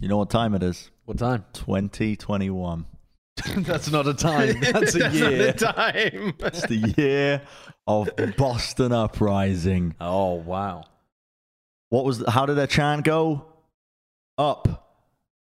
You know what time it is? What time? 2021. That's not a time. That's a That's year. not the time. It's the year of Boston Uprising. Oh wow. What was? The, how did that chant go? Up,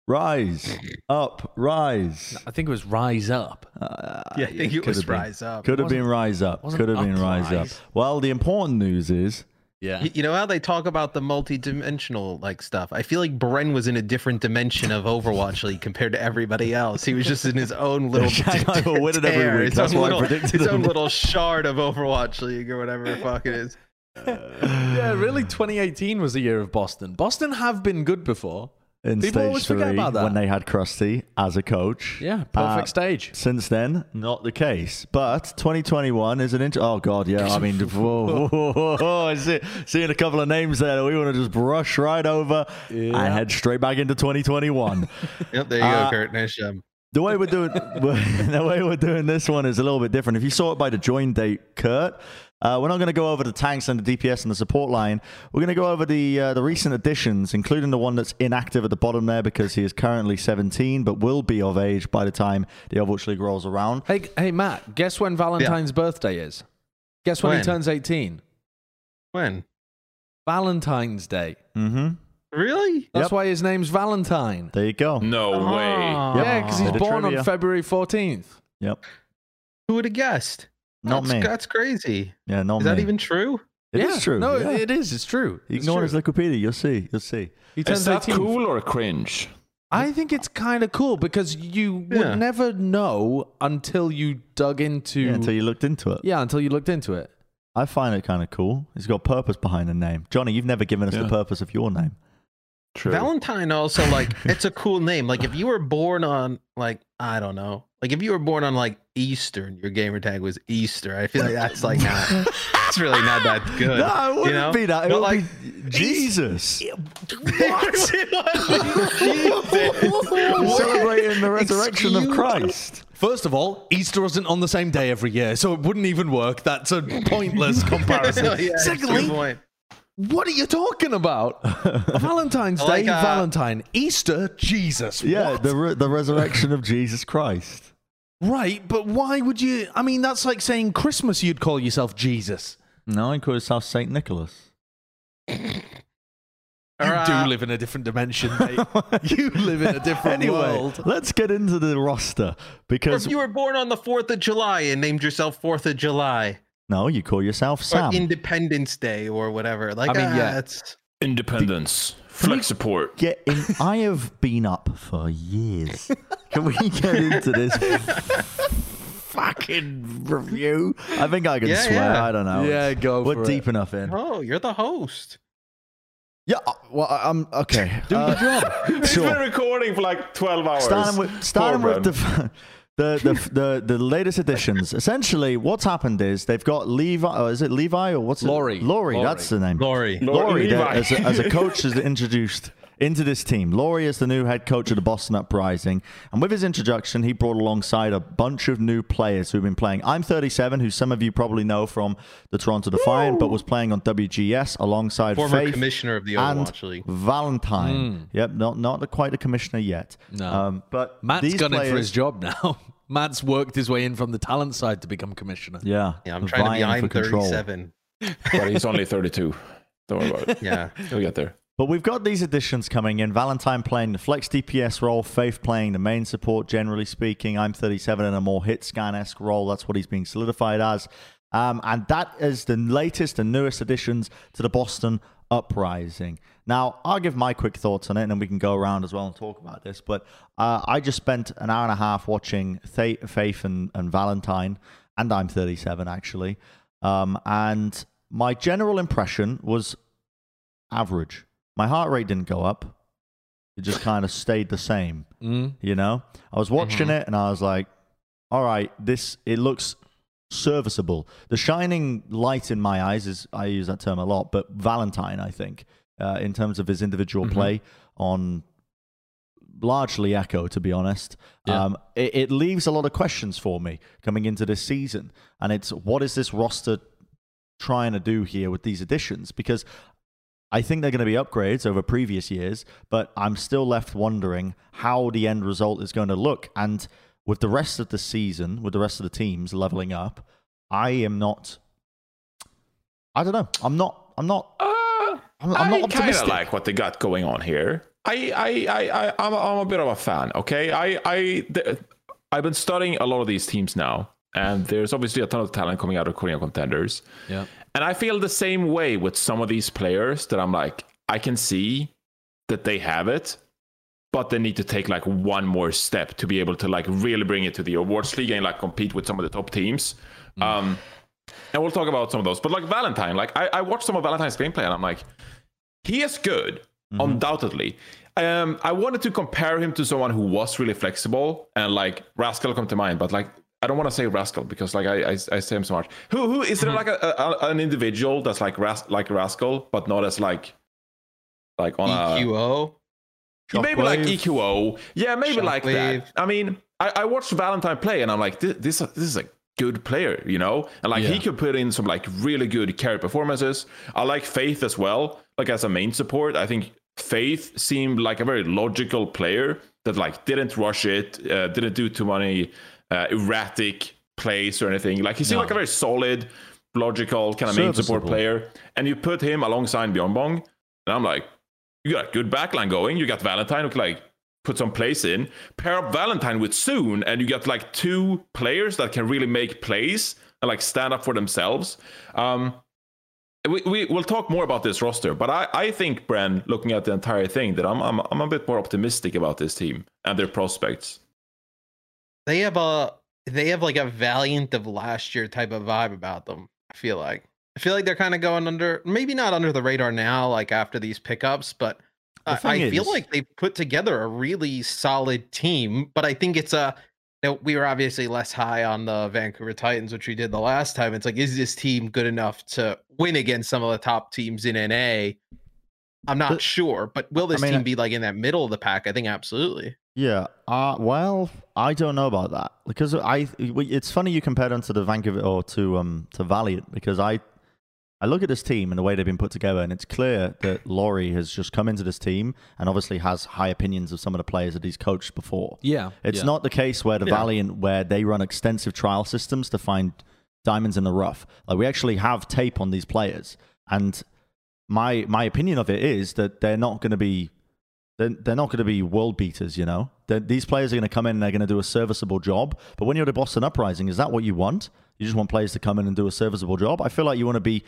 rise, up, rise. I think it was Rise Up. Uh, yeah, I think it could was been. Rise Up. Could have been rise up. Could have been rise up. Well, the important news is Yeah. Y- You know how they talk about the multi-dimensional like stuff? I feel like Bren was in a different dimension of Overwatch League compared to everybody else. He was just in his own little Shanghai will win it every week. his That's own why I little, his own little shard of Overwatch League or whatever the fuck it is. yeah, really 2018 was the year of Boston. Boston have been good before. In People stage always forget three about that. when they had Crusty as a coach. Yeah, perfect Uh, stage. Since then, not the case. But 2021 is an int- Oh God, yeah. I mean, whoa, whoa, whoa, whoa, I see, seeing a couple of names there that we want to just brush right over and head straight back into 2021. Yep, there you Uh, go, Kurt. Nice job. the way we're doing the way we're doing this one is a little bit different. If you saw it by the join date, Kurt, uh, we're not going to go over the tanks and the DPS and the support line. We're going to go over the uh, the recent additions, including the one that's inactive at the bottom there because he is currently 17, but will be of age by the time the Overwatch League rolls around. Hey, hey, Matt. Guess when Valentine's birthday is? Guess when, When? he turns 18? When? Valentine's Day. Mm-hmm. Really? That's Yep. why his name's Valentine. There you go. No way. Oh. Yeah, because he's born on February 14th. Yep. Who would have guessed? Not that's, me. That's crazy. Yeah, not Is me. that even true? It is yeah. true. No, yeah. it is. It's true. You It's Ignore true. his Wikipedia. You'll see. You'll see. He turns Is that 18. cool or cringe? I think it's kind of cool because you Yeah. would never know until you dug into. Yeah, until you looked into it. Yeah, until you looked into it. I find it kind of cool. He's got purpose behind the name. Johnny, you've never given us the purpose of your name. True. Valentine also like it's a cool name. Like if you were born on like I don't know, like if you were born on like Easter and your gamer tag was Easter, I feel like that's like not. It's really not that good. No, it wouldn't know? be that. It But, would like, be Jesus. what? Celebrating the resurrection of Christ. First of all, Easter isn't on the same day every year, so it wouldn't even work. That's a pointless comparison. yeah, that's a good Secondly, point. What are you talking about? Valentine's I like, Day, uh, Valentine, Easter, Jesus. Yeah, What? the re- the resurrection of Jesus Christ. right, but why would you? I mean, that's like saying Christmas. You'd call yourself Jesus. No, I call yourself Saint Nicholas. You Alright. do live in a different dimension, mate. you live in a different anyway, world. let's get into the roster Or because if you were born on the Fourth of July and named yourself Fourth of July no, you call yourself or Sam. Independence Day or whatever, like I mean, ah, yeah. it's Independence. Flex support. Get in. I have been up for years. Can we get into this fucking review? I think I can Yeah, swear. yeah. I don't know. Yeah, go We're for deep it. enough in. oh, you're the host. Yeah. uh, Well, I- I'm okay. Do Uh, the job. It's Sure. been recording for like 12 hours. starting with starting Poor with the, the the the the latest additions. Essentially, what's happened is they've got Levi. Or is it Levi or what's Laurie. it? Laurie. Laurie. That's the name. Laurie. Laurie, Levi. that, as, a, as a coach, is introduced into this team. Laurie is the new head coach of the Boston Uprising, and with his introduction, he brought alongside a bunch of new players who've been playing. Im37, who some of you probably know from the Toronto Defiant, but was playing on WGS alongside Former Faith commissioner of the Overwatch League. Valentine. Yep, not not quite a commissioner yet. No. um, but Matt's these gunning for his job now. Matt's worked his way in from the talent side to become commissioner. Yeah, Yeah, I'm trying to be. I'm for control. 37. But he's only 32. Don't worry about it. Yeah. He'll get there. But we've got these additions coming in. Valentine playing the flex DPS role, Faith playing the main support, generally speaking. Im37 in a more hit scan esque role. That's what he's being solidified as. Um, and that is the latest and newest additions to the Boston Uprising. Now, I'll give my quick thoughts on it and then we can go around as well and talk about this. But uh, I just spent an hour and a half watching Fa- Faith and, and Valentine, and Im37 actually. Um, and my general impression was average. My heart rate didn't go up. It just kind of stayed the same. Mm. You know, I was watching it and I was like, all right, this, it looks serviceable. The shining light in my eyes is, I use that term a lot, but Valentine, I think, uh, in terms of his individual Mhm. play on largely Echo, to be honest. Yeah. Um, it, it leaves a lot of questions for me coming into this season. And it's what is this roster trying to do here with these additions? Because I think they're going to be upgrades over previous years, but I'm still left wondering how the end result is going to look. And with the rest of the season, with the rest of the teams leveling up, I am not. I don't know. I'm not. I'm not. Uh, I'm, I'm I not kind of optimistic. like what they got going on here. I, I, I, I I'm, a, I'm a bit of a fan. Okay, I, I, the, I've been studying a lot of these teams now, and there's obviously a ton of talent coming out of Korean contenders. Yeah. And I feel the same way with some of these players that I'm like, I can see that they have it, but they need to take like one more step to be able to like really bring it to the Overwatch League and like compete with some of the top teams. Um, and we'll talk about some of those. But like Valentine, like I, I watched some of Valentine's gameplay and I'm like, he is good, undoubtedly. Um, I wanted to compare him to someone who was really flexible and like Rascal come to mind, but like I don't want to say Rascal because like I I, I say him so much. Who who is there like a, a an individual that's like Ras- like Rascal, but not as like like on a EQO. yeah, maybe like. EQO. Yeah, maybe like that. I mean, I, I watched Valentine play and I'm like, this, this, this is a good player, you know? And like he could put in some like really good carry performances. I like Faith as well. Like as a main support, I think Faith seemed like a very logical player that like didn't rush it, uh, didn't do too many uh, erratic plays or anything. Like he seemed like a very solid, logical kind of main support player. And you put him alongside Myunbong, and I'm like, you got a good backline going. You got Valentine who can like put some plays in. Pair up Valentine with Soon, and you got like two players that can really make plays and like stand up for themselves. Um, we, we will talk more about this roster, but I, I think Bren, looking at the entire thing, that I'm, I'm I'm a bit more optimistic about this team and their prospects. They have a they have like a valiant of last year type of vibe about them. I feel like I feel like they're kind of going under maybe not under the radar now, like after these pickups, but The I, I feel like they've put together a really solid team. But I think it's a you know, we were obviously less high on the Vancouver Titans, which we did the last time. It's like, is this team good enough to win against some of the top teams in NA? I'm not But- sure, but will this mean, team be like in that middle of the pack? I think absolutely. Yeah. Uh, well, I don't know about that because I. It's funny you compare them to the Vancouver or to um to Valiant because I, I look at this team and the way they've been put together, and it's clear that Laurie has just come into this team and obviously has high opinions of some of the players that he's coached before. Yeah. It's yeah. not the case where the Yeah. Valiant, where they run extensive trial systems to find diamonds in the rough. Like we actually have tape on these players, and my my opinion of it is that they're not going to be they're, they're not going to be world beaters. You know, They're- these players are going to come in and they're going to do a serviceable job. But when you're the Boston Uprising, is that what you want? You just want players to come in and do a serviceable job. I feel like you want to be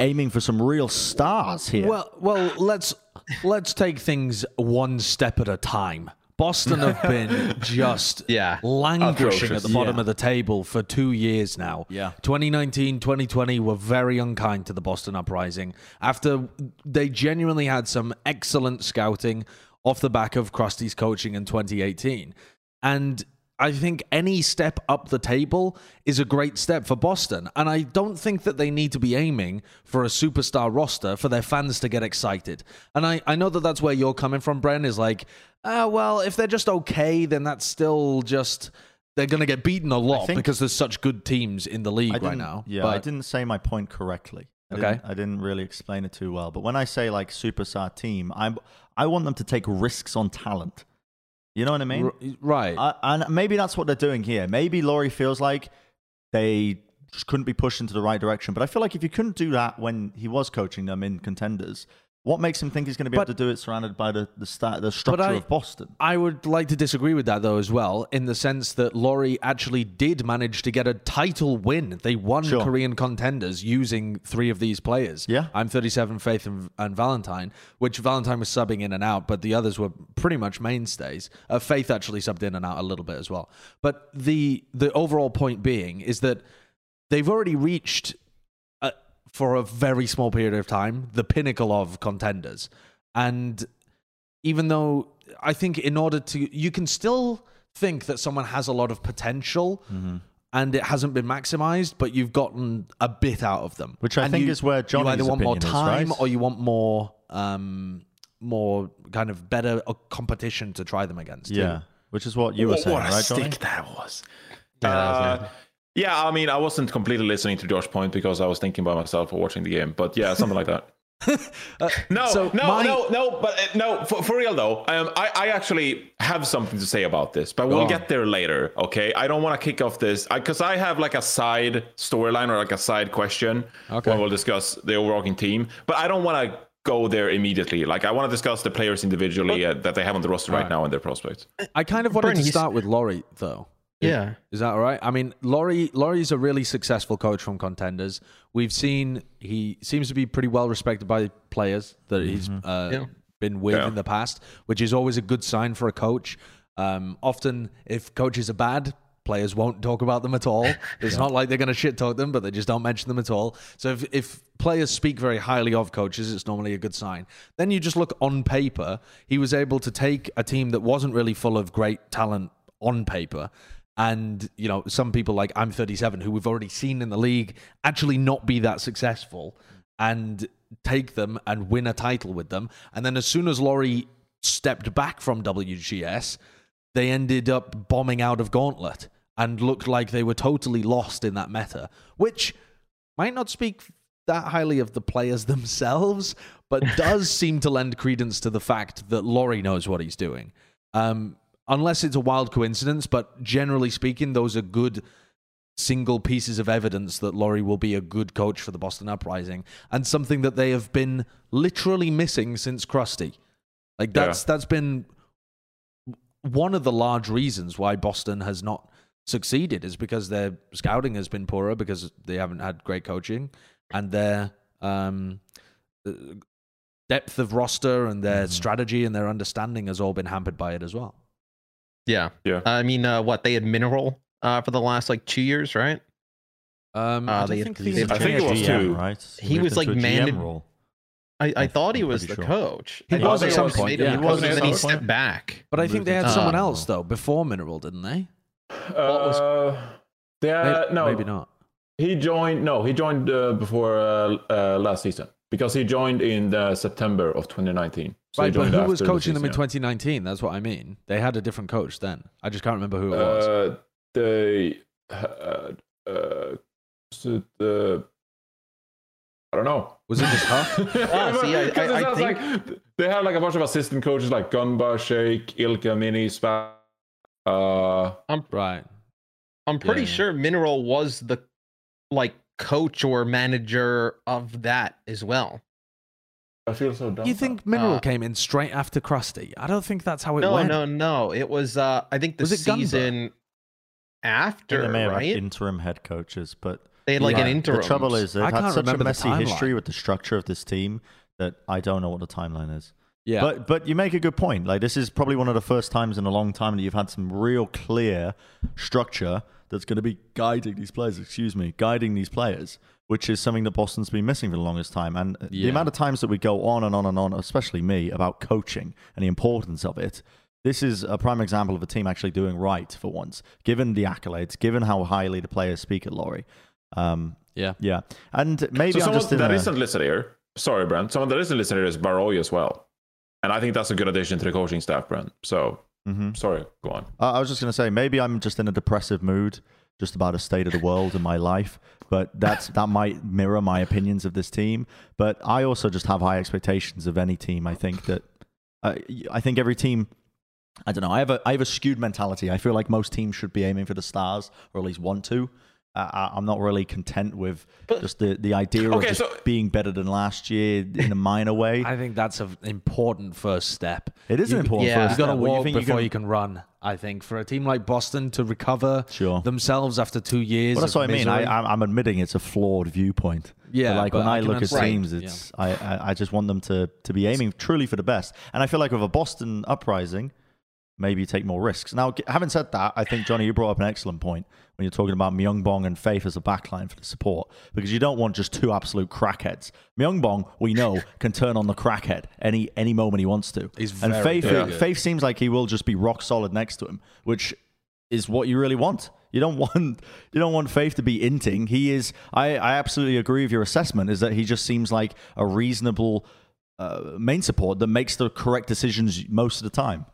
aiming for some real stars here. Well, well, let's let's take things one step at a time. Boston have been just Yeah. languishing at the bottom Yeah. of the table for two years now. Yeah. 2019, 2020 were very unkind to the Boston Uprising after they genuinely had some excellent scouting off the back of Crusty's coaching in 2018. And I think any step up the table is a great step for Boston. And I don't think that they need to be aiming for a superstar roster for their fans to get excited. And I, I know that that's where you're coming from, Bren, is like, ah, well, if they're just okay, then that's still just. They're going to get beaten a lot think- because there's such good teams in the league right now. Yeah, but, I didn't say my point correctly. I Okay. Didn't, I didn't really explain it too well. But when I say like superstar team, I I want them to take risks on talent. You know what I mean? Right. I, and maybe that's what they're doing here. Maybe Laurie feels like they just couldn't be pushed into the right direction. But I feel like if you couldn't do that when he was coaching them in contenders, what makes him think he's going to be But- able to do it surrounded by the the, sta the structure I- of Boston? I would like to disagree with that though as well, in the sense that Laurie actually did manage to get a title win. They won Sure. Korean contenders using three of these players. Yeah. Im37, Faith, and, and Valentine, which Valentine was subbing in and out, but the others were pretty much mainstays. Uh, Faith actually subbed in and out a little bit as well. But the the overall point being is that they've already reached for a very small period of time the pinnacle of contenders and even though i think in order to you can still think that someone has a lot of potential Mm-hmm. and it hasn't been maximized but you've gotten a bit out of them Which I And think you- is where you Johnny's either want more opinion is, time right? or you want more um more kind of better uh, competition to try them against too. Yeah, which is what you were What- saying, what a right, Johnny? stick that was. Yeah, that was Uh, yeah, I mean, I wasn't completely listening to Josh's point because I was thinking by myself or watching the game, but yeah, something like that. Uh, No, so no, my- no, no, but uh, no, for, for real though, um, I, I actually have something to say about this, but we'll on. get there later, okay? I don't want to kick off this because I, have like a side storyline or like a side question Okay. when we'll discuss the overarching team, but I don't want to go there immediately. Like, I want to discuss the players individually uh, that they have on the roster right, Alright. now and their prospects. I kind of wanted Bernie, to he's- start with Laurie, though. Yeah. Is that all right? I mean, Laurie Laurie's a really successful coach from contenders. We've seen he seems to be pretty well respected by players that he's uh, Yeah. been with Yeah. in the past, which is always a good sign for a coach. Um, often, if coaches are bad, players won't talk about them at all. It's not like they're going to shit talk them, but they just don't mention them at all. So if, if players speak very highly of coaches, it's normally a good sign. Then you just look on paper. He was able to take a team that wasn't really full of great talent on paper and you know some people like Im37 who we've already seen in the league actually not be that successful and take them and win a title with them. And then as soon as Laurie stepped back from WGS they ended up bombing out of Gauntlet and looked like they were totally lost in that meta which might not speak that highly of the players themselves but does seem to lend credence to the fact that Laurie knows what he's doing. Um, unless it's a wild coincidence, but generally speaking, those are good single pieces of evidence that Laurie will be a good coach for the Boston Uprising and something that they have been literally missing since Crusty. Like that's that's been one of the large reasons why Boston has not succeeded is because their scouting has been poorer because they haven't had great coaching and their um, uh, depth of roster and their strategy and their understanding has all been hampered by it as well. Yeah. Yeah. I mean, uh, what they had mineral uh, for the last like two years, right? Um, Uh, I they- think they- these I think it was GM, two. right? He moved was, like, into a GM mandate- role. I, I I- thought he was the sure. coach. He was at some point, made him yeah. coach, He was and then he stepped point. back. But I think they had someone Uh, else though before Mineral, didn't they? was- Uh, yeah, Maybe, no, maybe not. He joined. No, he joined uh, before uh, uh, last season because he joined in uh, September of 2019. So he right, but who after was the coaching them in season, 2019? That's what I mean. They had a different coach then. I just can't remember who it was. Uh, they. had uh, was it, uh, I don't know. Was it just her? Ah, see, I- Because I- it I sounds think- like they had like a bunch of assistant coaches like Gunbar, Shake, Ilka, Mini, Spa. Uh, right. I'm pretty yeah. sure Mineral was the like coach or manager of that as well. I feel so dumb. You think Mineral Uh, came in straight after Crusty? I don't think that's how it No, went. no, no. no. It was uh I think the Was it season I after, think they may have had right? interim head coaches, but they had like Yeah. an interim. the trouble is they've I had such a messy history with the structure of this team that I don't know what the timeline is. Yeah. But but you make a good point. Like this is probably one of the first times in a long time that you've had some real clear structure that's going to be guiding these players. Excuse me, guiding these players, which is something that Boston's been missing for the longest time. And the amount of times that we go on and on and on, especially me, about coaching and the importance of it. This is a prime example of a team actually doing right for once, given the accolades, given how highly the players speak at Laurie. Um, yeah. yeah, and maybe so I'm someone just in that a, not listed here. Sorry, Brent. Someone that isn't listening here is Baroy as well, and I think that's a good addition to the coaching staff, Brent. So Mhm. sorry, go on. Uh, I was just going to say, maybe I'm just in a depressive mood, just about a state of the world in my life. But that's that might mirror my opinions of this team. But I also just have high expectations of any team. I think that uh, I think every team. I don't know. I have a I have a skewed mentality. I feel like most teams should be aiming for the stars, or at least want to. I, I'm not really content with But- just the, the idea Okay, of just so- being better than last year in a minor way. I think that's an important first step. it is an important. yeah. first You've got to walk think before can- you can run. I think for a team like Boston to recover Sure. themselves after two years. Well, that's of what I mean. misery- I, I'm- I'm admitting it's a flawed viewpoint. Yeah, But like but when I I, can look at understand. teams, it's I, I I just want them to to be aiming truly for the best. And I feel like with a Boston uprising, maybe you take more risks. Now, having said that, I think Johnny, you brought up an excellent point when you're talking about Myunbong and Faith as a backline for the support because you don't want just two absolute crackheads. Myunbong, we know, can turn on the crackhead any any moment he wants to. He's and very, Faith very good. Faith seems like he will just be rock solid next to him, which is what you really want. You don't want you don't want Faith to be inting. He is. I, I absolutely agree with your assessment. Is that he just seems like a reasonable uh, main support that makes the correct decisions most of the time.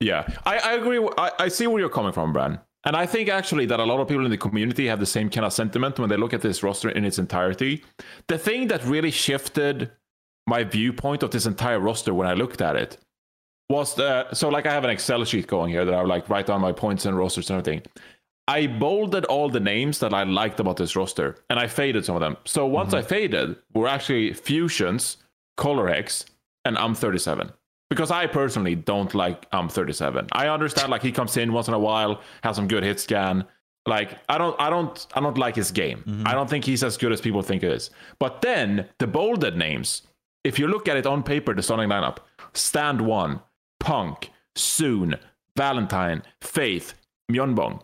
Yeah, I, I agree. I, I see where you're coming from, Bran. And I think actually that a lot of people in the community have the same kind of sentiment when they look at this roster in its entirety. The thing that really shifted my viewpoint of this entire roster when I looked at it was the so like I have an Excel sheet going here that I would like write down my points and rosters and everything. I bolded all the names that I liked about this roster, and I faded some of them. So once Mm-hmm. I faded, were actually Fusions, Colourhex, and Im37. Because I personally don't like Im37. I understand like he comes in once in a while, has some good hit scan. Like I don't, I don't, I don't like his game. Mm-hmm. I don't think he's as good as people think he is. But then the bolded names, if you look at it on paper, the starting lineup: Stand One, Punk, Soon, Valentine, Faith, Myunbong.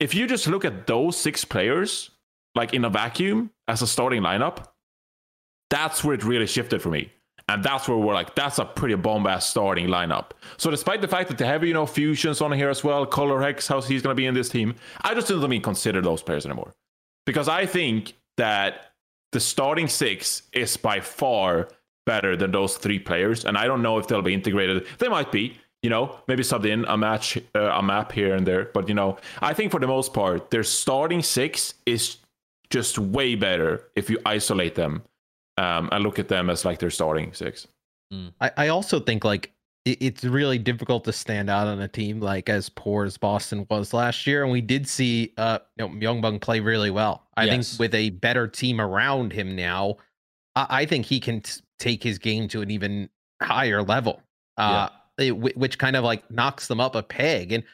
If you just look at those six players, like in a vacuum as a starting lineup, that's where it really shifted for me. And that's where we're like, that's a pretty bomb ass starting lineup. So despite the fact that they have, you know, fusions on here as well, Colourhex, how he's gonna be in this team, I just don't even consider those players anymore. Because I think that the starting six is by far better than those three players. And I don't know if they'll be integrated. They might be, you know, maybe subbed in a match, uh, a map here and there. But, you know, I think for the most part, their starting six is just way better if you isolate them um, and look at them as like their starting six. I, I also think like it, it's really difficult to stand out on a team like as poor as Boston was last year, and we did see uh you know Myunbong play really well. I Yes. think with a better team around him now, I, I think he can t- take his game to an even higher level. Uh, it- whi- which kind of like knocks them up a peg. And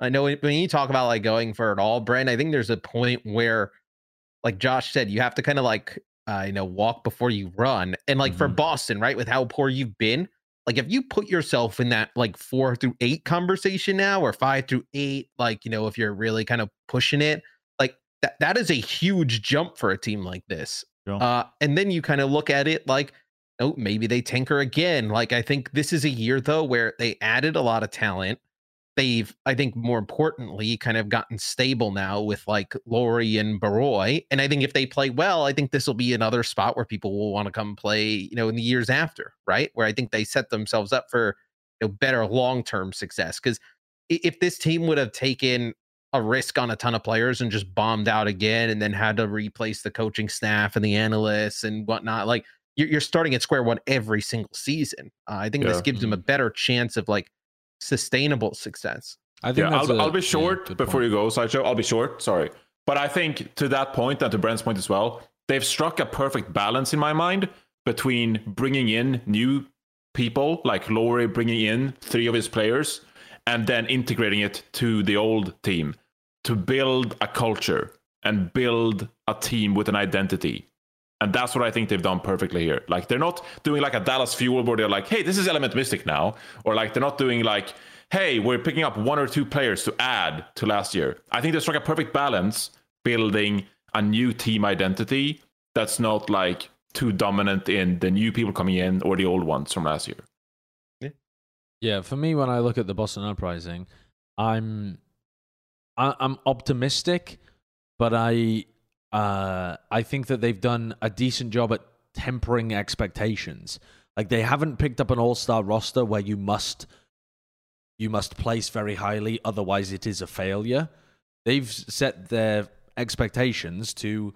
I know when when you talk about like going for it all, Brent, I think there's a point where, like Josh said, you have to kind of like uh, you know walk before you run. And like for Mhm. Boston, right, with how poor you've been, like if you put yourself in that like four through eight conversation now, or five through eight, like you know if you're really kind of pushing it, like that that is a huge jump for a team like this. Sure. Uh, and then you kind of look at it like, oh, maybe they tinker again. Like I think this is a year though where they added a lot of talent. They've, I think, more importantly, kind of gotten stable now with like Laurie and Baroy. And I think if they play well, I think this will be another spot where people will want to come play, you know, in the years after, right? Where I think they set themselves up for you know better long term success. Because if this team would have taken a risk on a ton of players and just bombed out again and then had to replace the coaching staff and the analysts and whatnot like you're, you're starting at square one every single season uh, i think this gives them a better chance of like sustainable success I think yeah, I'll, a- I'll be short good before point. you go, Sideshow. I'll be short. Sorry. But I think to that point and to Brent's point as well, they've struck a perfect balance in my mind between bringing in new people, like Laurie bringing in three of his players, and then integrating it to the old team to build a culture and build a team with an identity. And that's what I think they've done perfectly here. Like they're not doing like a Dallas Fuel where they're like, hey, this is Element Mystic now. Or like they're not doing like, hey, we're picking up one or two players to add to last year. I think they struck a perfect balance building a new team identity that's not like too dominant in the new people coming in or the old ones from last year. Yeah, for me, when I look at the Boston Uprising, I'm I, I'm optimistic, but I uh, I think that they've done a decent job at tempering expectations. Like they haven't picked up an all-star roster where you must you must place very highly, otherwise it is a failure. They've set their expectations to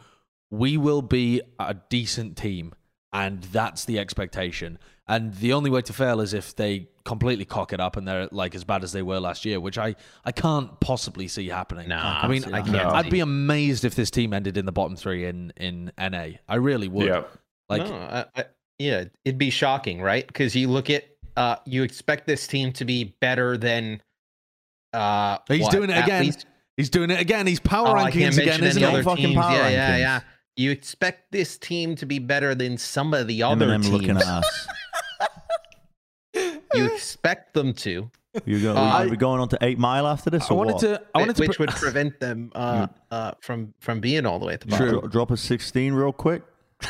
we will be a decent team, and that's the expectation. And the only way to fail is if they completely cock it up and they're like as bad as they were last year, which I, I can't possibly see happening. Nah, I mean, I can't. I'd be amazed if this team ended in the bottom three in in NA. I really would. Yeah. Like, No, I, I, yeah it'd be shocking right because you look at uh you expect this team to be better than uh He's what, doing it at again. least- he's doing it again. He's power Oh, rankings again, mention isn't he? Fucking power Yeah, yeah, rankings. yeah. You expect this team to be better than some of the other Eminem teams. looking at us. You expect them to, You're going, Uh, are we going on to Eight Mile after this? I or wanted what? to. I wanted to. which pre- would prevent them uh, uh, from from being all the way at the bottom. Dro- drop a 16 real quick.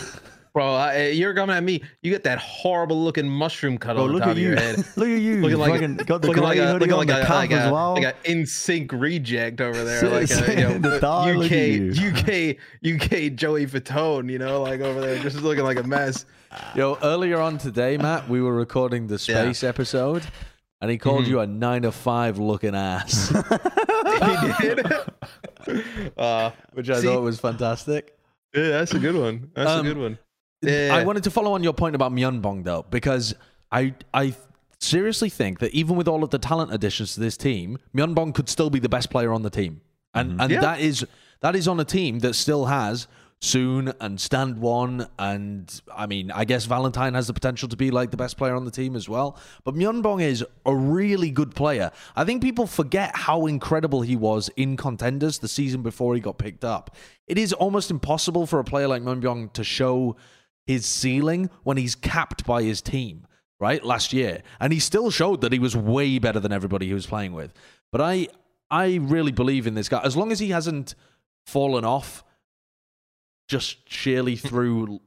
Bro, uh, you're coming at me. You get that horrible looking mushroom cut Bro, on the top of you. your head. look at you. Looking You like a- fucking got the looking grey like a hoodie looking on like the a calf like as a well. like a in sync reject over there, like Sit- a, you know, the dog, look UK at you. UK UK Joey Fatone, you know, like over there, just looking like a mess. Yo, earlier on today, Matt, we were recording the Yeah. space episode, and he called Mhm. you a nine to five looking ass, he did. uh, which I See- thought was fantastic. yeah, that's a good one. That's Um, a good one. Eh. I wanted to follow on your point about Myunbong though, because I I seriously think that even with all of the talent additions to this team, Myunbong could still be the best player on the team, and and Yeah. that is that is on a team that still has. Soon and Stand One, and I mean, I guess Valentine has the potential to be like the best player on the team as well. But Myunbong is a really good player. I think people forget how incredible he was in contenders the season before he got picked up. It is almost impossible for a player like Myunbong to show his ceiling when he's capped by his team, right? Last year. And he still showed that he was way better than everybody he was playing with. But I I really believe in this guy. As long as he hasn't fallen off just sheerly through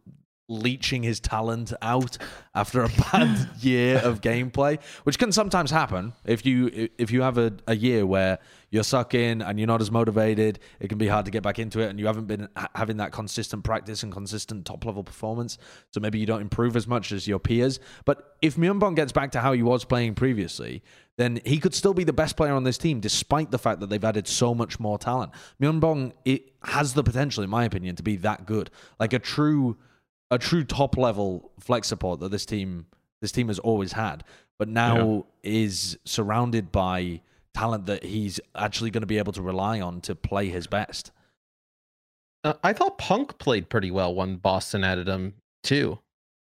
leeching his talent out after a bad year of gameplay, which can sometimes happen if you if you have a, a year where you're sucking and you're not as motivated. It can be hard to get back into it, and you haven't been having that consistent practice and consistent top level performance. So maybe you don't improve as much as your peers. But if Myunbong gets back to how he was playing previously, then he could still be the best player on this team, despite the fact that they've added so much more talent. Myunbong it has the potential, in my opinion, to be that good, like a true, a true top level flex support that this team this team has always had, but now is surrounded by talent that he's actually going to be able to rely on to play his best. Uh, I thought Punk played pretty well when Boston added him too.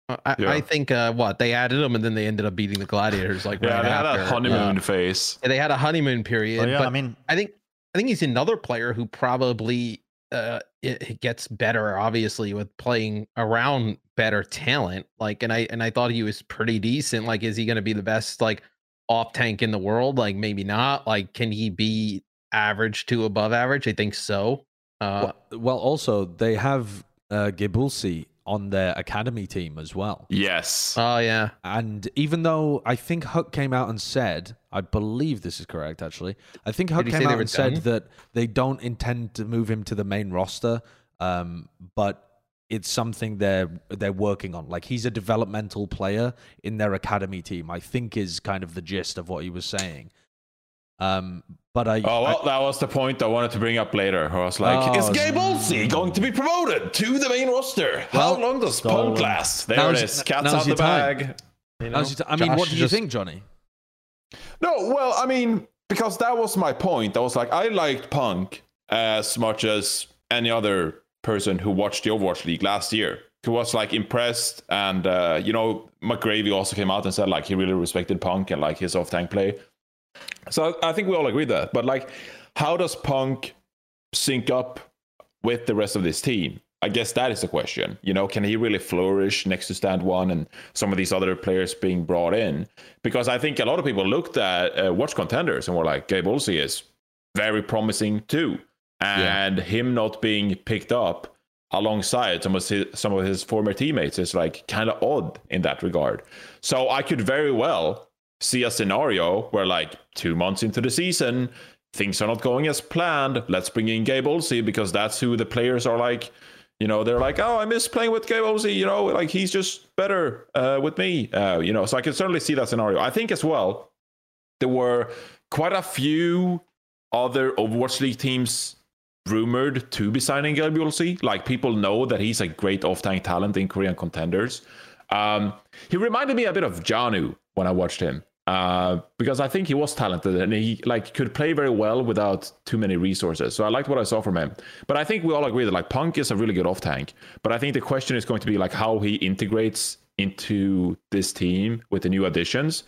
I, Yeah. I think uh, what they added him and then they ended up beating the Gladiators like Yeah, right they had a honeymoon Uh, phase. they had a honeymoon period. Well, yeah, but I mean, I think I think he's another player who probably uh it, it gets better obviously with playing around better talent like and I and I thought he was pretty decent like is he going to be the best like off tank in the world? Like maybe not like can he be average to above average? I think so uh well, well, also they have uh, Gibulsi on their academy team as well. Yes. oh yeah And even though I think Huck came out and said, I believe this is correct actually. I think Huck came out were and said that they don't intend to move him to the main roster, um, but it's something they're they're working on. Like he's a developmental player in their academy team. I think is kind of the gist of what he was saying. Um, but I, Oh well, that was the point I wanted to bring up later. I was like, Oh, "Is Gabe Olsey going to be promoted to the main roster? How Well, long does so- Punk last?" There it is. Cat's out the time. bag. You I, know? was- I mean, what Josh do you just- think, Johnny? No, well, I mean, because that was my point. I was like, I liked Punk as much as any other person who watched the Overwatch League last year, who was like impressed. And, uh, you know, McGravy also came out and said like he really respected Punk and like his off tank play. So I think we all agree that. But like, how does Punk sync up with the rest of this team? I guess that is the question. You know, can he really flourish next to Stand One and some of these other players being brought in? Because I think a lot of people looked at uh, Watch Contenders and were like, Gabe Olsey is very promising too. And him not being picked up alongside some of his, some of his former teammates is like kind of odd in that regard. So I could very well see a scenario where like two months into the season, things are not going as planned. Let's bring in Gabe Olsey because that's who the players are like. You know, they're like, oh, I miss playing with Gabe Olsey. You know, like he's just better uh, with me. Uh, you know, so I can certainly see that scenario. I think as well, there were quite a few other Overwatch League teams rumored to be signing Gabe Olsey. Like people know that he's a great off-tank talent in Korean contenders. Um, he reminded me a bit of Janu when I watched him. Uh, because I think he was talented and he like could play very well without too many resources. So I liked what I saw from him. But I think we all agree that like Punk is a really good off tank. But I think the question is going to be like how he integrates into this team with the new additions.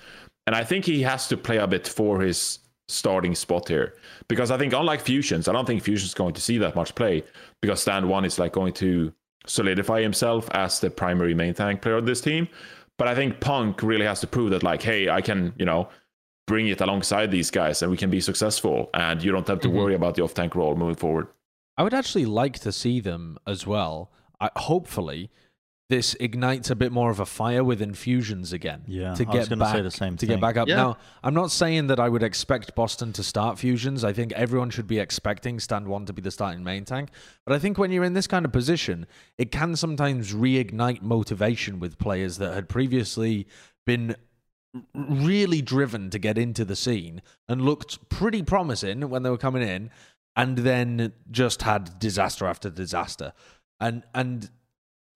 And I think he has to play a bit for his starting spot here. Because I think unlike Fusions, I don't think Fusion's going to see that much play because Stand One is like going to solidify himself as the primary main tank player of this team. But I think Punk really has to prove that, like, hey, I can, you know, bring it alongside these guys and we can be successful. And you don't have to Mhm. worry about the off tank role moving forward. I would actually like to see them as well. I, hopefully, this ignites a bit more of a fire within fusions again. Yeah, to I was get back say the same to thing. get back up. Yeah. Now, I'm not saying that I would expect Boston to start fusions. I think everyone should be expecting Stand One to be the starting main tank. But I think when you're in this kind of position, it can sometimes reignite motivation with players that had previously been really driven to get into the scene and looked pretty promising when they were coming in and then just had disaster after disaster and and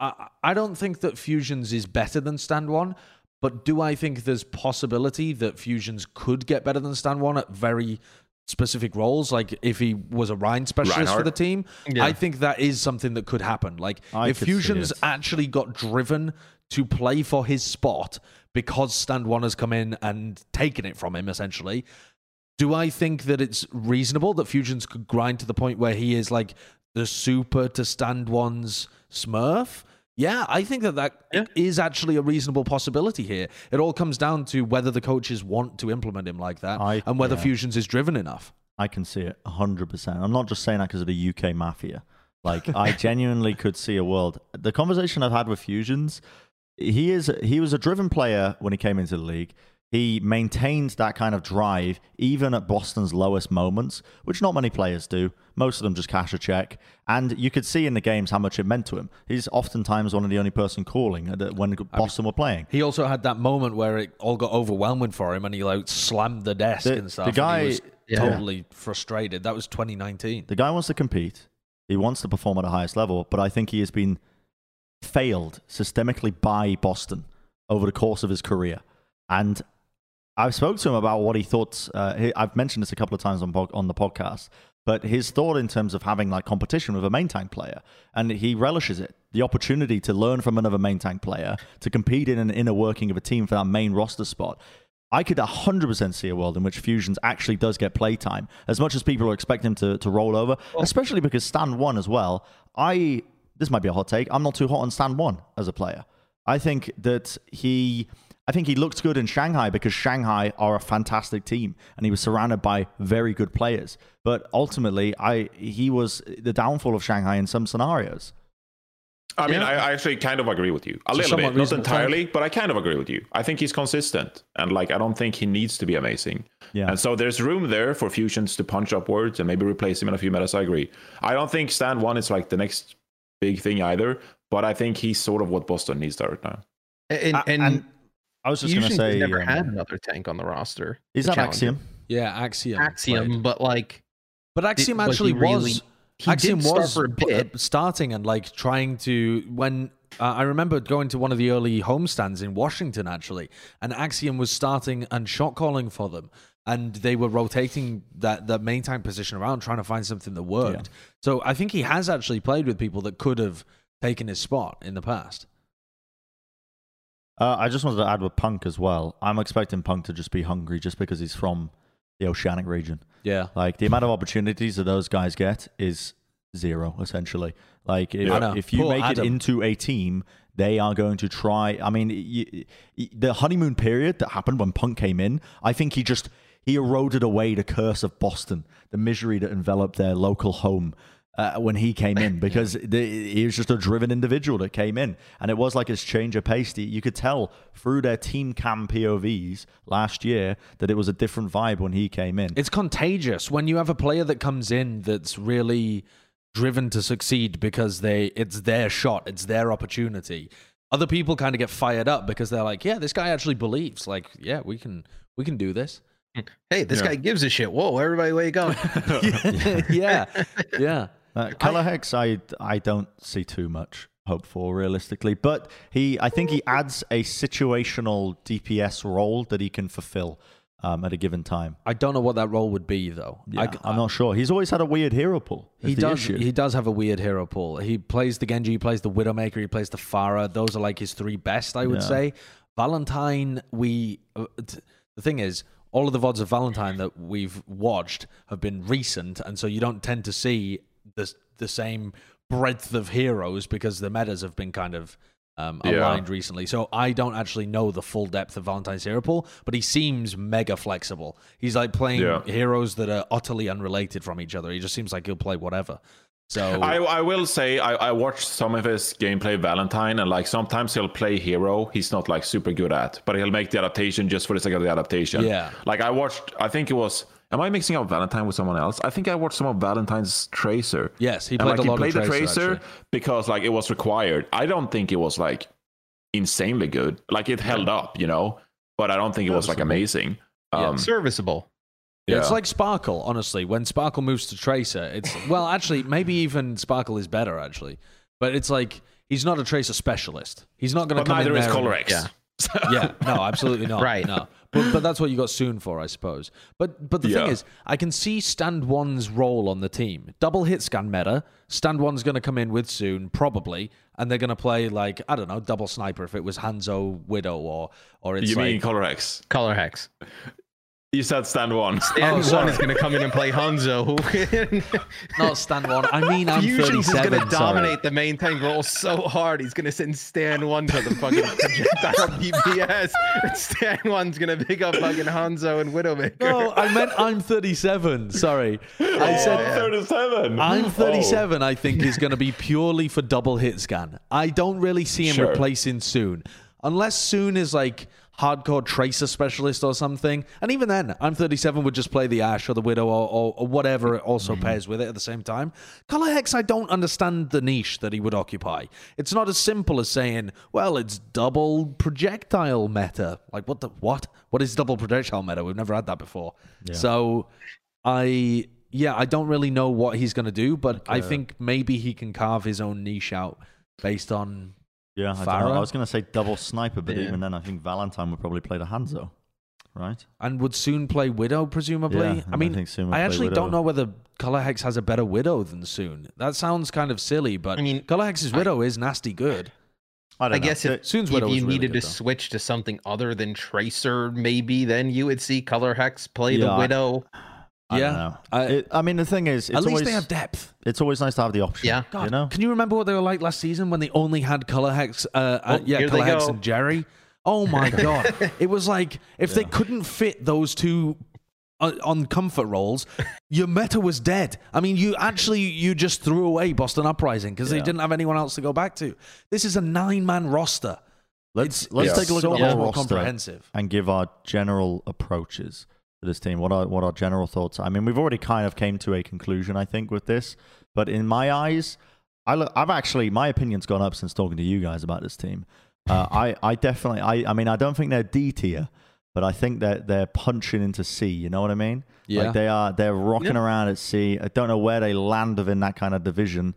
I, I don't think that Fusions is better than Stand One, but do I think there's possibility that Fusions could get better than Stand One at very specific roles? Like if he was a Rein specialist for the team, Yeah. I think that is something that could happen. Like I if Fusions actually got driven to play for his spot because Stand One has come in and taken it from him, essentially. Do I think that it's reasonable that Fusions could grind to the point where he is like the super to stand one's Smurf? Yeah, I think that that is Yeah. actually a reasonable possibility here. It all comes down to whether the coaches want to implement him like that I- and whether yeah. Fusions is driven enough. I can see it 100%. I'm not just saying that because of the UK mafia. Like, I genuinely could see a world. The conversation I've had with Fusions, he is he was a driven player when he came into the league. He maintained that kind of drive even at Boston's lowest moments, which not many players do. Most of them just cash a check. And you could see in the games how much it meant to him. He's oftentimes one of the only person calling when Boston were playing. He also had that moment where it all got overwhelming for him and he like slammed the desk The- and the stuff. and guy- he was Yeah. totally frustrated. That was 2019. The guy wants to compete. He wants to perform at the highest level, but I think he has been failed systemically by Boston over the course of his career. And I've spoke to him about what he thought. Uh, he, I've mentioned this a couple of times on on the podcast, but his thought in terms of having like competition with a main tank player, and he relishes it. The opportunity to learn from another main tank player, to compete in an inner working of a team for that main roster spot. I could 100% see a world in which Fusions actually does get playtime, as much as people are expecting him to, to roll over, especially because Stand 1 as well. I This might be a hot take. I'm not too hot on Stand 1 as a player. I think that he. I think he looked good in Shanghai because Shanghai are a fantastic team and he was surrounded by very good players. But ultimately, I he was the downfall of Shanghai in some scenarios. I mean, Yeah. I, I actually kind of agree with you. A It's a little bit, not reasonable entirely, but I kind of agree with you. I think he's consistent, and like I don't think he needs to be amazing. Yeah. And so there's room there for fusions to punch upwards and maybe replace him in a few metas. I agree. I don't think stand one is like the next big thing either, but I think he's sort of what Boston needs right now. And, A- and, I was just going to Fusions say, never um, had another tank on the roster. is to that challenge Axiom? Yeah, Axiom. Axiom, played. but like But Axiom was he actually really- was. he Axiom did start was for a b- bit. uh, starting and like trying to when uh, I remember going to one of the early homestands in Washington actually, and Axiom was starting and shot calling for them, and they were rotating that that main tank position around trying to find something that worked. So I think he has actually played with people that could have taken his spot in the past. Uh, I just wanted to add with Punk as well. I'm expecting Punk to just be hungry just because he's from the Oceanic region. Yeah. Like the amount of opportunities that those guys get is zero, essentially. Like if, I know. if you Poor make Adam. it into a team, they are going to try. I mean, y y the honeymoon period that happened when Punk came in, I think he just he eroded away the curse of Boston, the misery that enveloped their local home. Uh, when he came in, because the, he was just a driven individual that came in, and it was like his change of pace. You could tell through their team cam POVs last year that it was a different vibe when he came in. It's contagious when you have a player that comes in that's really driven to succeed because they it's their shot, it's their opportunity. Other people kind of get fired up because they're like, "Yeah, this guy actually believes. Like, yeah, we can we can do this." hey, this Yeah. guy gives a shit. Whoa, everybody wake up. yeah, yeah. Uh, Colourhex, I I don't see too much hope for realistically, but he I think he adds a situational DPS role that he can fulfill um, at a given time. I don't know what that role would be though. Yeah, I, am not sure. He's always had a weird hero pool. He does. issue. He does have a weird hero pool. He plays the Genji, he plays the Widowmaker, he plays the Pharah. Those are like his three best, I would Yeah. say. Valentine, we. Uh, t- the thing is, all of the vods of Valentine that we've watched have been recent, and so you don't tend to see the the same breadth of heroes because the metas have been kind of. Um, Yeah. aligned recently, so I don't actually know the full depth of Valentine's hero pool, but he seems mega flexible. He's like playing Yeah. heroes that are utterly unrelated from each other. He just seems like he'll play whatever. So I, I will say I, I watched some of his gameplay Valentine and like sometimes he'll play hero he's not like super good at, but he'll make the adaptation just for the sake of the adaptation. Yeah. Like I watched I think it was am I mixing up Valentine with someone else? I think I watched some of Valentine's Tracer. Yes, he And, played like a lot he of played the Tracer, Tracer actually. because like it was required. I don't think it was like insanely good. Like it held up, you know, but I don't think it was like amazing. Yeah. Um, Serviceable. yeah. It's like Sparkle, honestly. When Sparkle moves to Tracer, it's well, actually, maybe even Sparkle is better, actually. But it's like he's not a tracer specialist. He's not going to come in neither is there and- Colourhex. Yeah. yeah, no, absolutely not. Right. No, but but that's what you got soon for, I suppose. But but the thing is, I can see Stand One's role on the team. Double hit scan meta. Stand One's going to come in with soon, probably, and they're going to play like I don't know, double sniper if it was Hanzo Widow or or it's You like mean Color X? Colourhex. You said stand one. And oh, one sorry. is going to come in and play Hanzo. not Stand One. I mean, I'm Fusions is 37. going to sorry. dominate the main tank role so hard. He's going to send Stan one to the fucking projectile DPS. And Stan one's going to pick up fucking Hanzo and Widowmaker. No, I meant Im37. Sorry, I oh, said. yeah. 37. I'm Oh. 37, I think, is going to be purely for double hit scan. I don't really see him Sure. replacing Soon. Unless Soon is like hardcore tracer specialist or something. And even then, Im37 would just play the Ash or the Widow or, or, or whatever it also Mm-hmm. pairs with it at the same time. Colourhex, I don't understand the niche that he would occupy. It's not as simple as saying, well, it's double projectile meta. Like, what the, what? What is double projectile meta? We've never had that before. So I yeah, I don't really know what he's going to do, but I think maybe he can carve his own niche out based on Yeah, I. Pharah? I was going to say double sniper, but Yeah. even then, I think Valentine would probably play the Hanzo, right? and would soon play Widow presumably. Yeah, I I mean, think Soon would I play actually Widow. don't know whether Colourhex has a better Widow than Soon. That sounds kind of silly, but I mean, Colourhex's Widow is nasty good. I don't I know. guess if, Soon's if Widow you was really needed good, to though. switch to something other than Tracer, maybe then you would see Colourhex play Yeah, the I- Widow. I yeah, don't know. I- It- I mean, the thing is, it's At least always they have depth. it's always nice to have the option. Yeah. God, you know. can you remember what they were like last season when they only had Colourhex? Uh, uh, yeah, Colourhex go. and Jerry. Oh my god! it was like if they couldn't fit those two uh, on comfort rolls, your meta was dead. I mean, you actually you just threw away Boston Uprising because they didn't have anyone else to go back to. This is a nine man roster. Let's It's- let's it's take a look so at the much whole more roster comprehensive. and give our general approaches to this team. What are what are general thoughts? I mean, we've already kind of came to a conclusion, I think, with this. But in my eyes, I look, I've actually my opinion's gone up since talking to you guys about this team. Uh, I I definitely I I mean I don't think they're D tier, but I think that they're punching into C. You know what I mean? Yeah. Like they are they're rocking around at C. I don't know where they land within that kind of division.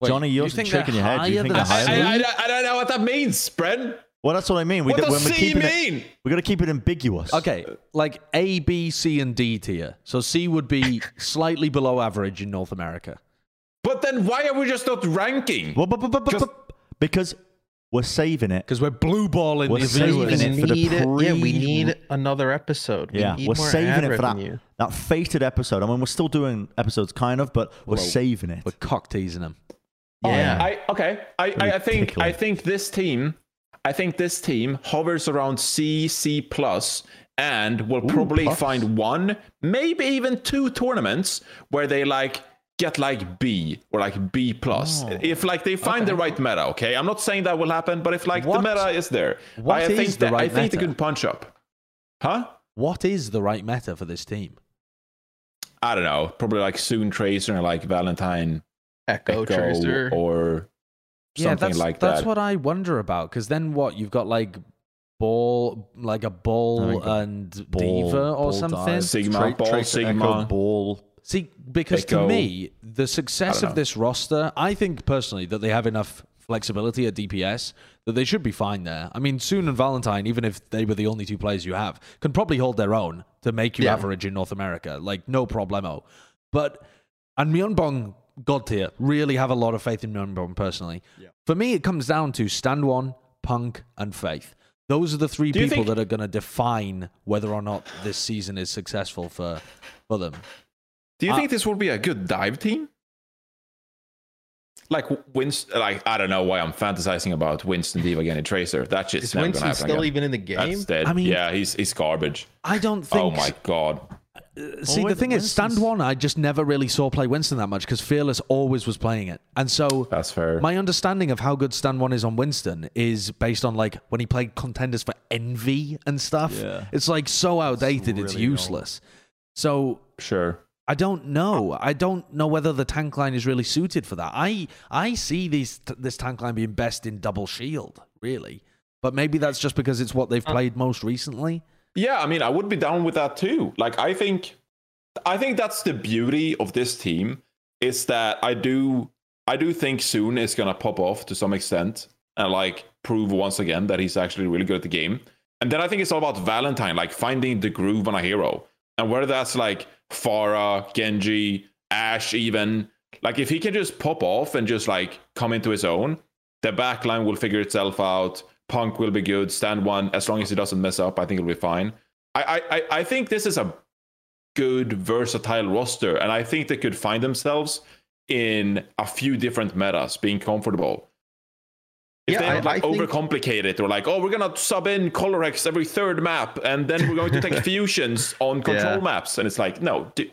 Wait, Johnny, you're you shaking your head. Do you think they're higher? I, than I. I, I don't know what that means, Brent. Well, that's what I mean. We What got, does when we're C mean? it, we got to keep it ambiguous. Okay, like A, B, C, and D tier. So C would be slightly below average in North America. But then why are we just not ranking? Well, but, but, but, but, because we're saving it. Because we're blue balling We're the saving viewers. it for the need. Yeah, we need another episode. We Yeah, need we're more saving it for that, revenue. that fated episode. I mean, we're still doing episodes, kind of, but we're Well, saving it. We're cock teasing them. Oh, yeah. I okay. I, I, I think. I think this team I think this team hovers around C, C plus, and will probably plus. find one, maybe even two tournaments where they like get like B or like B plus. Oh. If like they find the right meta, okay? I'm not saying that will happen, but if like What- the meta is there, what I is think the that, right I think they meta? can punch up. Huh? What is the right meta for this team? I don't know. Probably like Soon Tracer and like Valentine Echo, Echo Tracer. or yeah, something that's, like that's that. what I wonder about. Because then what? You've got like ball, like a ball think a and Ball- D.Va or ball something. dive, Sigma, Tra- ball, Tracer, Echo, Sigma. ball. See, because Echo. to me, the success I don't of know. this roster, I think personally that they have enough flexibility at DPS that they should be fine there. I mean, Soon and Valentine, even if they were the only two players you have, can probably hold their own to make you Yeah. average in North America. Like, no problemo. But, and Myunbong, God tier, really have a lot of faith in Myunbong personally. For me, it comes down to Stand One, Punk, and Faith. Those are the three people think- that are going to define whether or not this season is successful for, for them. Do you Uh, think this will be a good dive team? Like Winston, like I don't know why I'm fantasizing about Winston D.Va getting Tracer. That shit's Is never Winston gonna happen still again. even in the game? That's dead. I mean- yeah, he's he's garbage. I don't think. Oh my god. Uh, see, the Win- thing is, Stand One, I just never really saw play Winston that much because Fearless always was playing it. And so That's fair. my understanding of how good Stand One is on Winston is based on like when he played contenders for Envy and stuff. Yeah. It's like so outdated, it's, really old. useless. So sure. I don't know. I don't know whether the tank line is really suited for that. I I see these this tank line being best in double shield, really. But maybe that's just because it's what they've played most recently. Yeah, I mean, I would be down with that too. Like, I think, I think that's the beauty of this team is that I do, I do think soon it's gonna pop off to some extent and like prove once again that he's actually really good at the game. And then I think it's all about Valentine, like finding the groove on a hero. And whether that's like Pharah, Genji, Ash, even like if he can just pop off and just like come into his own, the backline will figure itself out. Punk will be good. Stand one, as long as he doesn't mess up, I think it'll be fine. I I I think this is a good versatile roster, and I think they could find themselves in a few different metas, being comfortable. If Yeah, they I- don't like I think- overcomplicate it, or like, oh, we're gonna sub in Colourhex every third map, and then we're going to take fusions on control Yeah. maps, and it's like, no, d-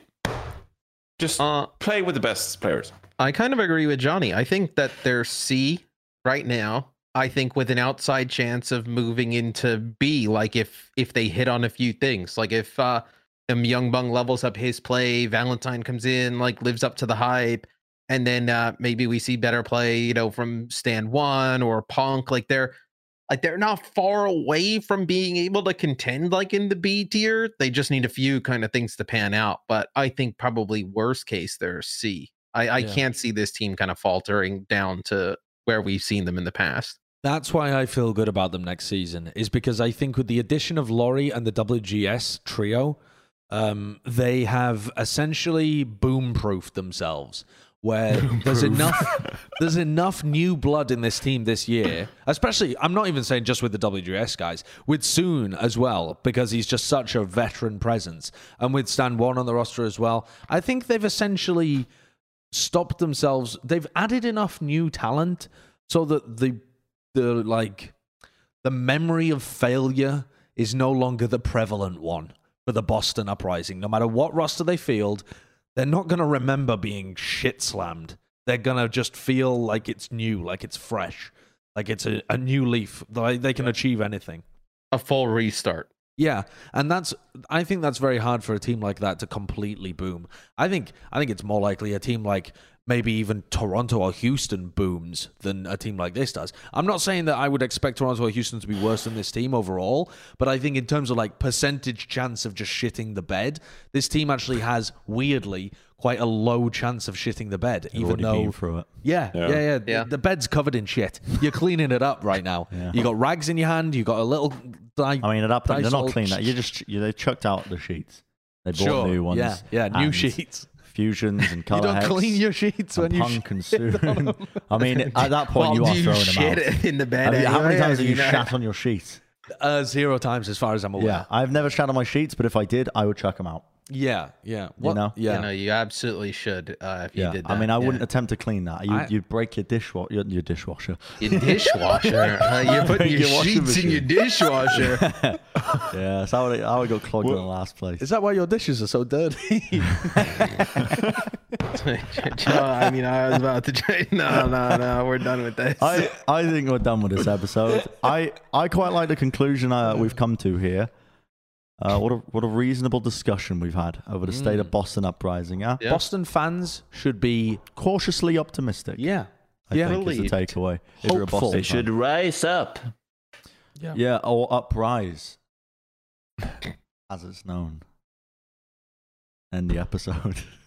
just Uh, play with the best players. I kind of agree with Johnny. I think that they're C right now. I think with an outside chance of moving into B, like if if they hit on a few things, like if uh um, Young Bung levels up his play, Valentine comes in, like lives up to the hype, and then uh maybe we see better play, you know, from Stand One or Punk. Like they're like they're not far away from being able to contend like in the B tier. They just need a few kind of things to pan out. But I think probably worst case they're C. I, I Yeah. can't see this team kind of faltering down to where we've seen them in the past. That's why I feel good about them next season, is because I think with the addition of Laurie and the WGS trio, um, they have essentially boom proofed themselves. Where there's enough, there's enough new blood in this team this year. Especially, I'm not even saying just with the WGS guys, with Soon as well, because he's just such a veteran presence, and with Stan One on the roster as well. I think they've essentially stopped themselves. They've added enough new talent so that the the like the memory of failure is no longer the prevalent one for the Boston Uprising. No matter what roster they field, they're not going to remember being shit slammed. They're going to just feel like it's new, like it's fresh, like it's a, a new leaf. Like they can achieve anything. A full restart. Yeah, and that's I think that's very hard for a team like that to completely boom. I think I think it's more likely a team like maybe even Toronto or Houston booms than a team like this does. I'm not saying that I would expect Toronto or Houston to be worse than this team overall, but I think in terms of like percentage chance of just shitting the bed, this team actually has weirdly quite a low chance of shitting the bed, They've even though through it. yeah, yeah, Yeah. yeah, Yeah. The, the bed's covered in shit. You're cleaning it up right now. Yeah. You got rags in your hand. You got a little. Like, I mean, at that point, they're not Dysol- clean. That you just you, they chucked out the sheets. They bought sure. new ones. Yeah, yeah, new and sheets. Fusions and You don't hex clean your sheets when you. punk and shit on I mean, at that point, you are do throwing them shit out. in the I bed. mean, how many times have you know? shat on your sheets? Uh, zero times, as far as I'm aware. Yeah, I've never shat on my sheets, but if I did, I would chuck them out. Yeah, yeah. What? know? Yeah. You know, you absolutely should uh, if Yeah, you did that. I mean, I yeah. wouldn't attempt to clean that. You, I- you'd break your dishwasher. Your, your dishwasher. Your dishwasher. uh, you're putting your, Your washing sheets in your dishwasher. yeah, so I would, I would go clogged in the last place. Is that why your dishes are so dirty? Joe, I mean, I was about to try. No, no, no. We're done with this. I, I think we're done with this episode. I, I quite like the conclusion uh, we've come to here. Uh, what a what a reasonable discussion we've had over the state of Boston uprising. Huh? Yeah. Boston fans should be. Cautiously optimistic. Yeah. I yeah. think is the takeaway. If you're a Hopeful. Boston They They should rise up. yeah, or uprise, as it's known. End the episode.